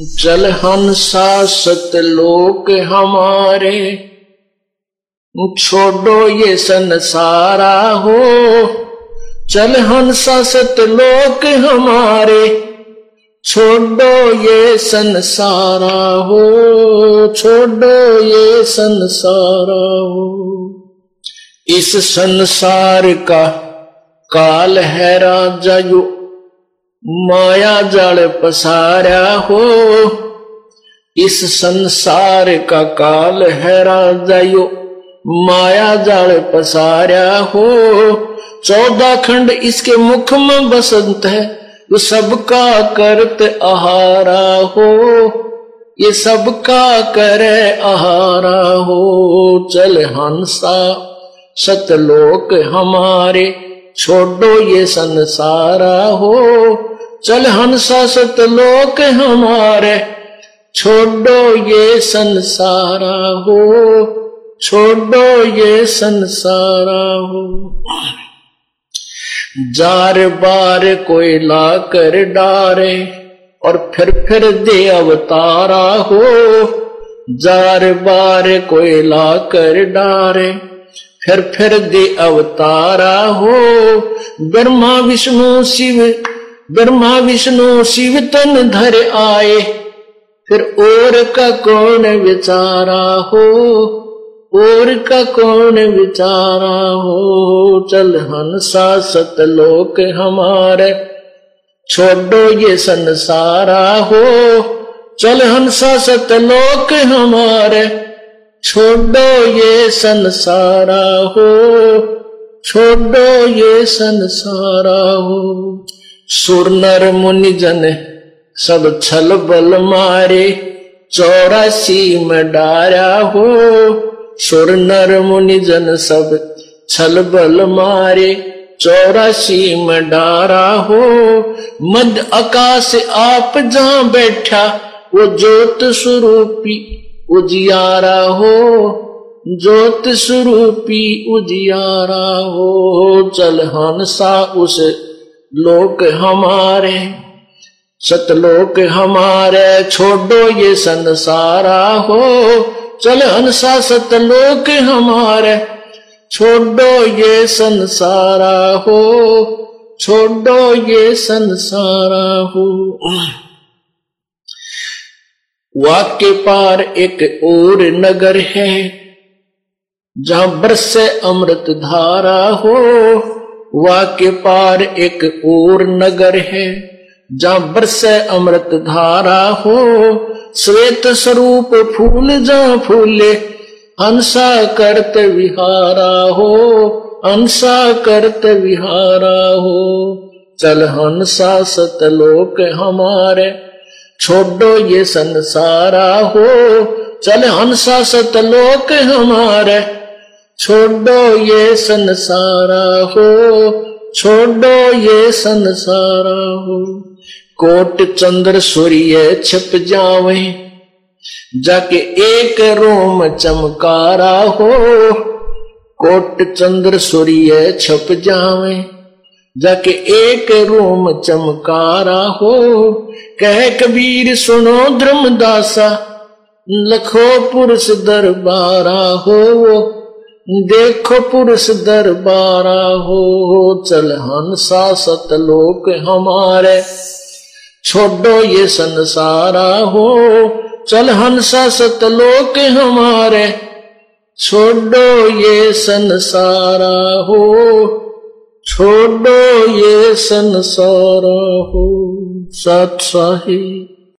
चल हंसा सतलोक हमारे। छोड़ो ये संसारा हो। चल हंसा सतलोक हमारे। छोड़ो ये संसारा हो। छोड़ो ये संसारा हो। इस संसार का काल है राजा यो माया जल पसारा हो। इस संसार का काल है राजा यो माया जाल पसारा हो। चौदह खंड इसके मुख में बसंत है। वो सबका करत आहारा हो। ये सबका करे आहारा हो। चल हंसा, सतलोक हमारे, छोड़ो ये संसारा हो। चल हंसा सतलोक हमारे, छोड़ो ये संसारा हो, छोड़ो ये संसारा हो। जार बार कोई ला कर डारे और फिर फिर दे अवतारा हो, जार बार कोई ला कर डारे, फिर फिर दे अवतारा हो। ब्रह्मा, विष्णु, शिव ब्रह्मा विष्णु शिव तन धर आए, फिर और का कौन विचारा हो? और का कौन विचारा हो? चल हंसा सतलोक हमारे, छोड़ो ये संसारा हो। चल हंसा सतलोक हमारे, छोड़ो ये संसारा हो। छोड़ो ये संसारा हो। सुर नर मुनि जन, सब छल बल मारे, चौरासी में डारा हो। सुर नर मुनि जन, सब छल बल मारे, चौरासी में डारा हो। मध्य आकाश आप जहाँ बैठा, वो ज्योत स्वरूपी उजियारा हो। ज्योत स्वरूपी उजियारा हो, चल हंसा उस लोक हमारे, सतलोक हमारे, छोड़ो ये संसारा हो। चल हंसा सतलोक हमारे, छोड़ो ये संसारा हो। छोड़ो ये संसारा हो। वाक्य पार एक और नगर है, जहाँ बरसे अमृत धारा हो। वाक्य पार एक और नगर है, जहाँ बरस अमृत धारा हो। श्वेत स्वरूप फूल जहाँ फूले हंसा करत विहारा हो। हंसा करत विहारा हो। चल हंसा सतलोक हमारे, छोड़ो ये संसारा हो। चल हंसा सतलोक हमारे। छोड़ो ये संसारा हो, छोड़ो ये संसारा हो। कोट चंद्र सूर्य छिप जावे, जाके एक रोम चमकारा हो। कोट चंद्र सूर्य छप जावे, जाके एक रोम चमकारा हो। कह कबीर, सुनो धर्मदासा लखो पुरुष दरबारा हो। देखो पुरुष दरबारा हो हो चल हंसा सतलोक हमारे। छोड़ो ये संसारा हो, चल हंसा सतलोक हमारे। छोड़ो ये संसारा हो, छोड़ो ये संसारा हो। सत साही